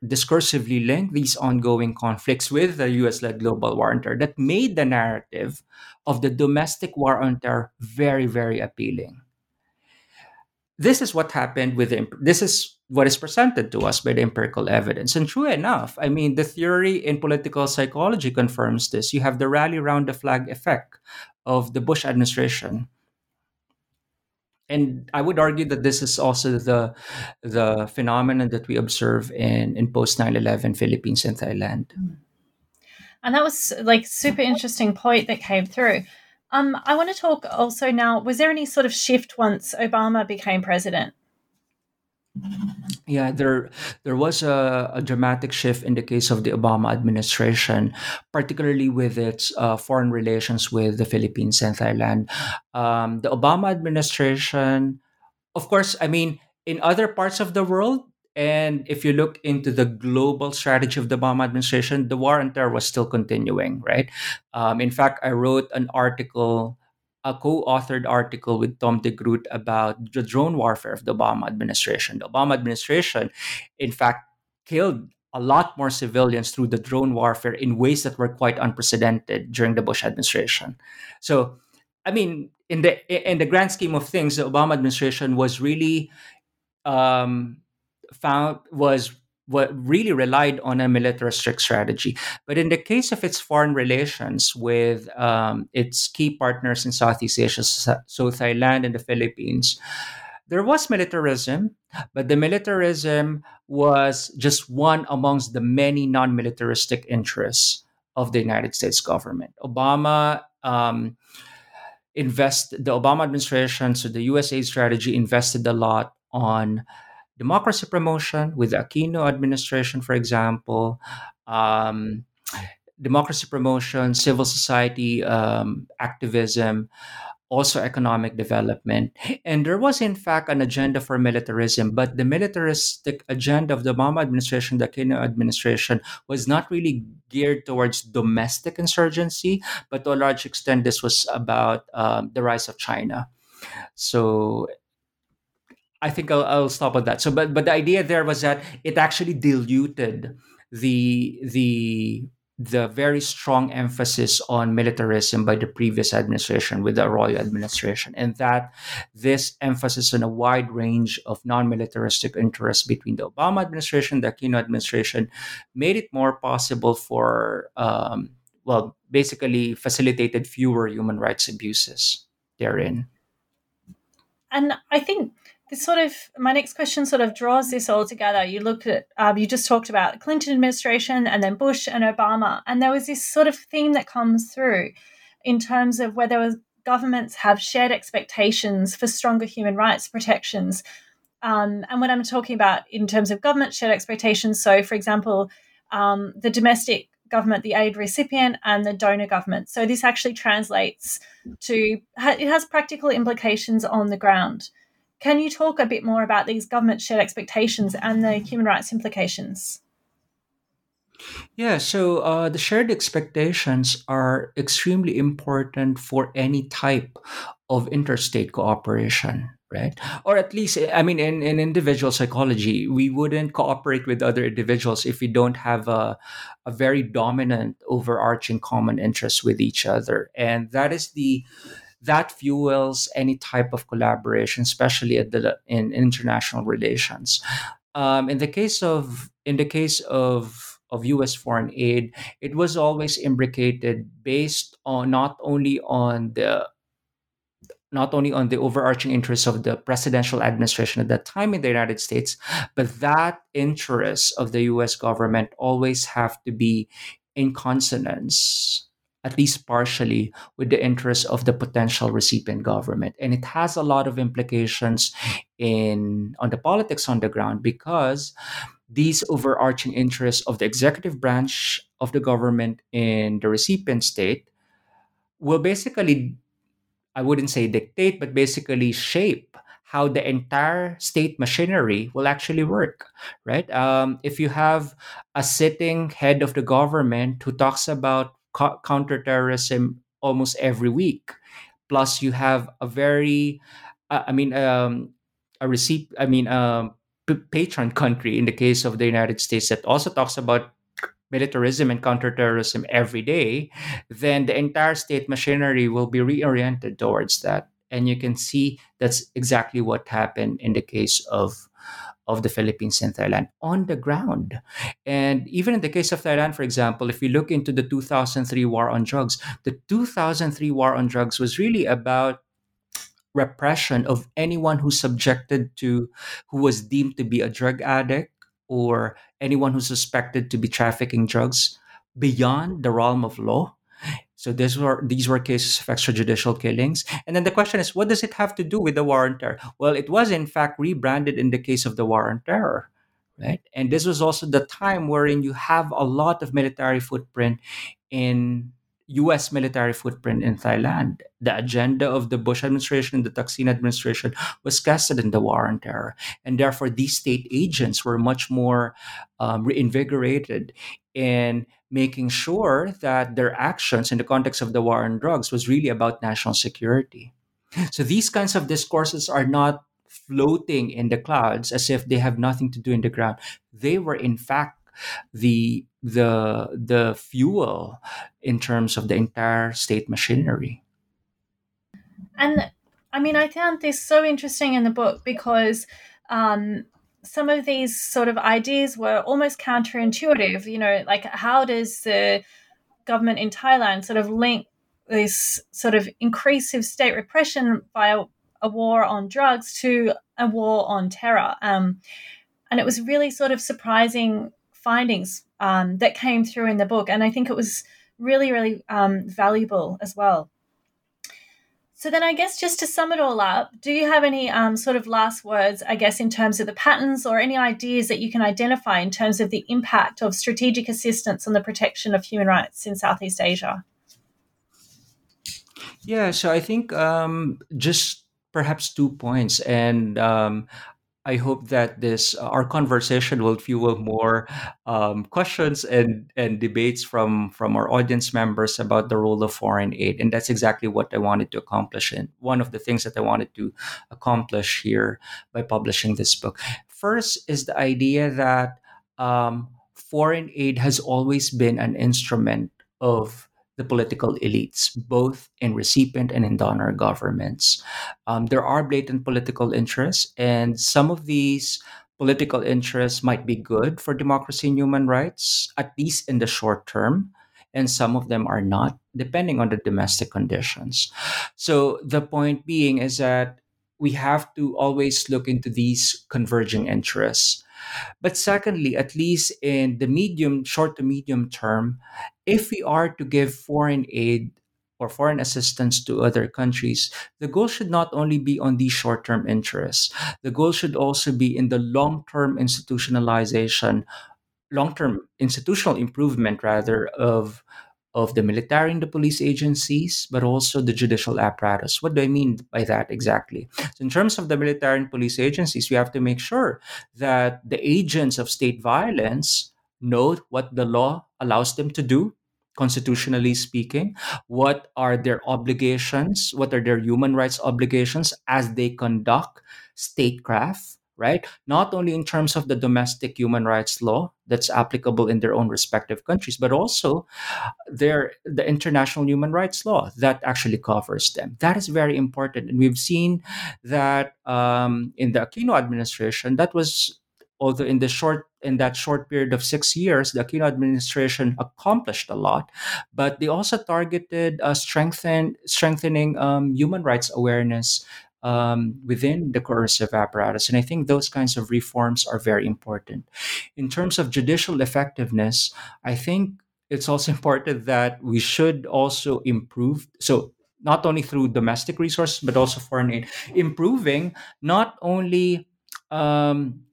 discursively linked these ongoing conflicts with the US-led global war on terror that made the narrative of the domestic war on terror very, very appealing. This is what happened with the, this is what is presented to us by the empirical evidence. And true enough, I mean, the theory in political psychology confirms this. You have the rally around the flag effect of the Bush administration. And I would argue that this is also the the phenomenon that we observe in, in post 9-11 Philippines and Thailand. And that was like super interesting point that came through. Um, I want to talk also now. Was there any sort of shift once Obama became president? Yeah, there there was a, a, dramatic shift in the case of the Obama administration, particularly with its uh, foreign relations with the Philippines and Thailand. Um, the Obama administration, of course, I mean, in other parts of the world, and if you look into the global strategy of the Obama administration, the war on terror was still continuing, right? Um, in fact, I wrote an article, a co authored article with Tom DeGroot about the drone warfare of the Obama administration. The Obama administration, in fact, killed a lot more civilians through the drone warfare in ways that were quite unprecedented during the Bush administration. So, I mean, in the in the grand scheme of things, the Obama administration was really um, found was really relied on a militaristic strategy. But in the case of its foreign relations with um, its key partners in Southeast Asia, so Thailand and the Philippines, there was militarism, but the militarism was just one amongst the many non militaristic interests of the United States government. Obama. Um, invest the Obama administration, so the USA strategy invested a lot on democracy promotion with the Aquino administration, for example, um, democracy promotion, civil society um, activism, also economic development. And there was, in fact, an agenda for militarism, but the militaristic agenda of the Obama administration, the Aquino administration, was not really geared towards domestic insurgency, but to a large extent, this was about um, the rise of China. So I think I'll, I'll stop at that. So, but but the idea there was that it actually diluted the the the very strong emphasis on militarism by the previous administration with the Arroyo administration, and that this emphasis on a wide range of non-militaristic interests between the Obama administration, the Aquino administration, made it more possible for, um, well, basically facilitated fewer human rights abuses therein. And I think this sort of my next question sort of draws this all together. You look at um, you just talked about the Clinton administration and then Bush and Obama, and there was this sort of theme that comes through in terms of whether governments have shared expectations for stronger human rights protections. Um, and what I'm talking about in terms of government shared expectations, so for example, um, the domestic government, the aid recipient, and the donor government. So this actually translates to it has practical implications on the ground. Can you talk a bit more about these government shared expectations and the human rights implications? Yeah, so uh, the shared expectations are extremely important for any type of interstate cooperation, right? Or at least, I mean, in, in individual psychology, we wouldn't cooperate with other individuals if we don't have a, a very dominant, overarching common interest with each other. And that is the that fuels any type of collaboration, especially at the in international relations. Um, in the case of in the case of of U.S. foreign aid, it was always imbricated based on not only on the not only on the overarching interests of the presidential administration at that time in the United States, but that interest of the US government always have to be in consonance at least partially, with the interests of the potential recipient government. And it has a lot of implications in on the politics on the ground because these overarching interests of the executive branch of the government in the recipient state will basically, I wouldn't say dictate, but basically shape how the entire state machinery will actually work, right? Um, if you have a sitting head of the government who talks about co- counterterrorism almost every week. Plus, you have a very, uh, I mean, um, a receipt, I mean, um, patron country in the case of the United States that also talks about militarism and counterterrorism every day, then the entire state machinery will be reoriented towards that. And you can see that's exactly what happened in the case of of the Philippines and Thailand on the ground. And even in the case of Thailand, for example, if we look into the 2003 war on drugs, the 2003 war on drugs was really about repression of anyone who's subjected to who was deemed to be a drug addict or anyone who's suspected to be trafficking drugs beyond the realm of law so these were these were cases of extrajudicial killings. And then the question is, what does it have to do with the war on terror? Well, it was in fact rebranded in the case of the war on terror, right? And this was also the time wherein you have a lot of military footprint in US military footprint in Thailand. The agenda of the Bush administration, and the Thaksin administration, was casted in the war on terror. And therefore, these state agents were much more um, reinvigorated in making sure that their actions in the context of the war on drugs was really about national security. So these kinds of discourses are not floating in the clouds as if they have nothing to do in the ground. They were in fact the the the fuel in terms of the entire state machinery. And I mean, I found this so interesting in the book because um, some of these sort of ideas were almost counterintuitive. You know, like how does the government in Thailand sort of link this sort of increasive state repression via a war on drugs to a war on terror? Um, and it was really sort of surprising findings um, that came through in the book. And I think it was really, really um, valuable as well. So then, I guess just to sum it all up, do you have any um, sort of last words, I guess, in terms of the patterns or any ideas that you can identify in terms of the impact of strategic assistance on the protection of human rights in Southeast Asia? Yeah, so I think um, just perhaps two points, and um, I hope that this uh, our conversation will fuel more um, questions and and debates from from our audience members about the role of foreign aid, and that's exactly what I wanted to accomplish. And one of the things that I wanted to accomplish here by publishing this book, first is the idea that um, foreign aid has always been an instrument of the political elites, both in recipient and in donor governments. Um, there are blatant political interests, and some of these political interests might be good for democracy and human rights, at least in the short term, and some of them are not, depending on the domestic conditions. So the point being is that we have to always look into these converging interests. But secondly, at least in the medium, short to medium term, if we are to give foreign aid or foreign assistance to other countries, the goal should not only be on these short term interests, the goal should also be in the long term institutionalization, long term institutional improvement, rather, of of the military and the police agencies, but also the judicial apparatus. What do I mean by that exactly? So, in terms of the military and police agencies, we have to make sure that the agents of state violence know what the law allows them to do, constitutionally speaking. What are their obligations? What are their human rights obligations as they conduct statecraft? Right? Not only in terms of the domestic human rights law that's applicable in their own respective countries, but also their the international human rights law that actually covers them. That is very important, and we've seen that um, in the Aquino administration. That was although in the short in that short period of six years, the Aquino administration accomplished a lot, but they also targeted uh, strengthen strengthening um, human rights awareness um, within the coercive apparatus. And I think those kinds of reforms are very important. In terms of judicial effectiveness, I think it's also (laughs) important that we should also improve. So, not only through domestic resources, but also foreign aid, improving not only um,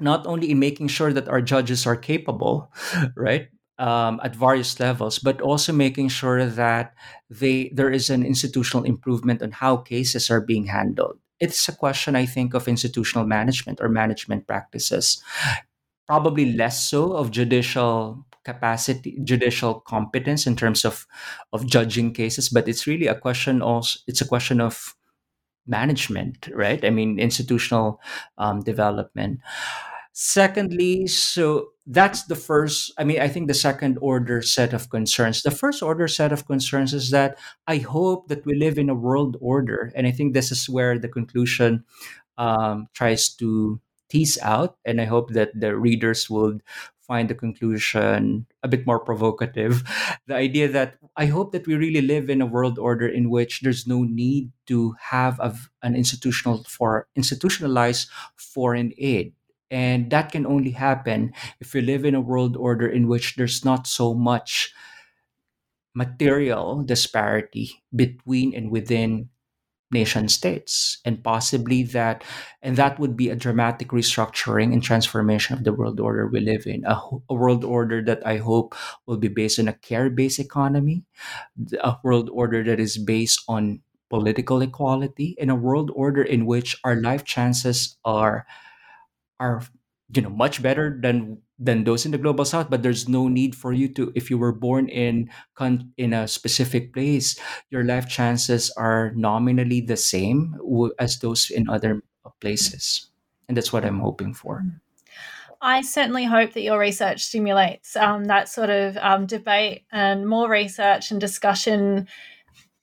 not only in making sure that our judges are capable, (laughs) right, um, at various levels, but also making sure that they there is an institutional improvement on how cases are being handled. It's a question, I think, of institutional management or management practices. Probably less so of judicial capacity, judicial competence in terms of of judging cases, but it's really a question. Also, it's a question of management, right? I mean, institutional um, development. Secondly, so that's the first, I mean, I think the second order set of concerns. The first order set of concerns is that I hope that we live in a world order. And I think this is where the conclusion um, tries to tease out, and I hope that the readers will find the conclusion a bit more provocative. (laughs) The idea that I hope that we really live in a world order in which there's no need to have a, an institutional for institutionalized foreign aid. And that can only happen if we live in a world order in which there's not so much material disparity between and within nation states. And possibly that and that would be a dramatic restructuring and transformation of the world order we live in. A, a world order that i hope will be based on a care-based economy a world order that is based on political equality and a world order in which our life chances are are you know much better than than those in the global south but there's no need for you to if you were born in in a specific place your life chances are nominally the same as those in other places and that's what i'm hoping for I certainly hope that your research stimulates um, that sort of um, debate and more research and discussion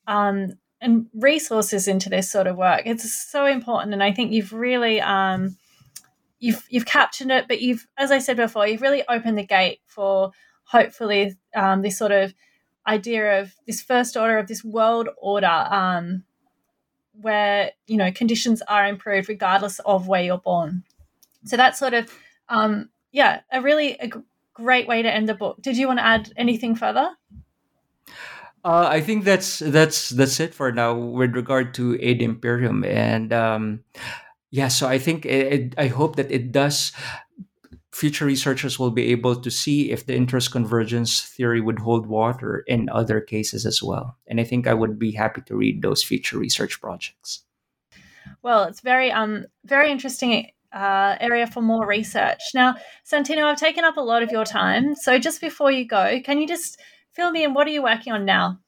um, and resources into this sort of work. It's so important, and I think you've really um, you've you've captured it, but you've, as I said before, you've really opened the gate for hopefully um, this sort of idea of this first order of this world order, um, where you know conditions are improved regardless of where you're born. So that's sort of um, yeah, a really a great way to end the book. Did you want to add anything further? Uh, I think that's that's that's it for now with regard to Aid Imperium, and um, yeah, so I think it, it, I hope that it does. Future researchers will be able to see if the interest convergence theory would hold water in other cases as well. And I think I would be happy to read those future research projects. Well, it's very um very interesting uh, area for more research. Now, Santino, I've taken up a lot of your time. So just before you go, can you just fill me in? What are you working on now?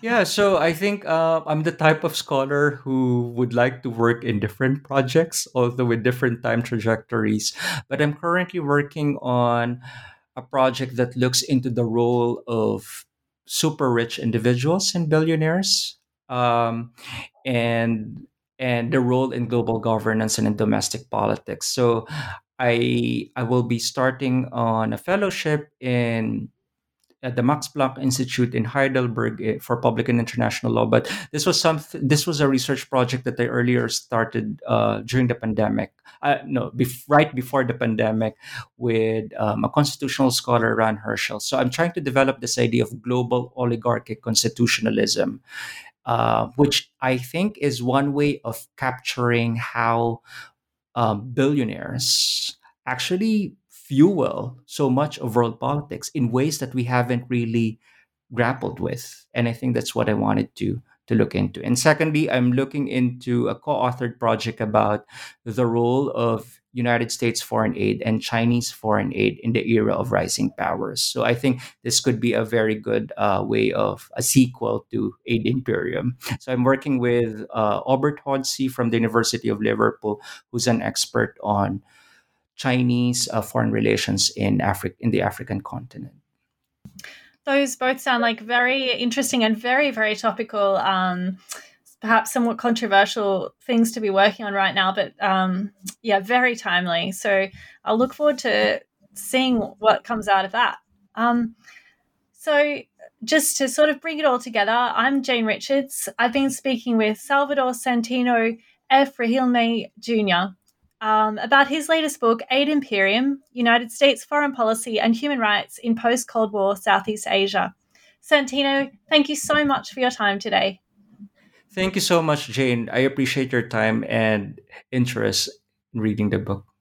Yeah, so I think uh, I'm the type of scholar who would like to work in different projects, although with different time trajectories. But I'm currently working on a project that looks into the role of super rich individuals and billionaires, um, and and the role in global governance and in domestic politics. So I I will be starting on a fellowship in at the Max Planck Institute in Heidelberg eh, for Public and International Law. But this was some this was a research project that I earlier started uh, during the pandemic. Uh, no, bef- right before the pandemic, with um, a constitutional scholar, Ran Hirschl. So I'm trying to develop this idea of global oligarchic constitutionalism. Uh, which I think is one way of capturing how um, billionaires actually fuel so much of world politics in ways that we haven't really grappled with. And I think that's what I wanted to to look into. And secondly, I'm looking into a co-authored project about the role of United States foreign aid and Chinese foreign aid in the era of rising powers. So I think this could be a very good uh, way of a sequel to Aid Imperium. So I'm working with uh, Obert Hodzi from the University of Liverpool, who's an expert on Chinese uh, foreign relations in Africa in the African continent. Those both sound like very interesting and very very topical. Um, perhaps somewhat controversial things to be working on right now, but um, yeah, very timely. So I'll look forward to seeing what comes out of that. Um, so just to sort of bring it all together, I'm Jane Richards. I've been speaking with Salvador Santino F. Regilme Jr um, about his latest book, Aid Imperium United States Foreign Policy and Human Rights in Post Cold War Southeast Asia. Santino, thank you so much for your time today. Thank you so much, Jane. I appreciate your time and interest in reading the book.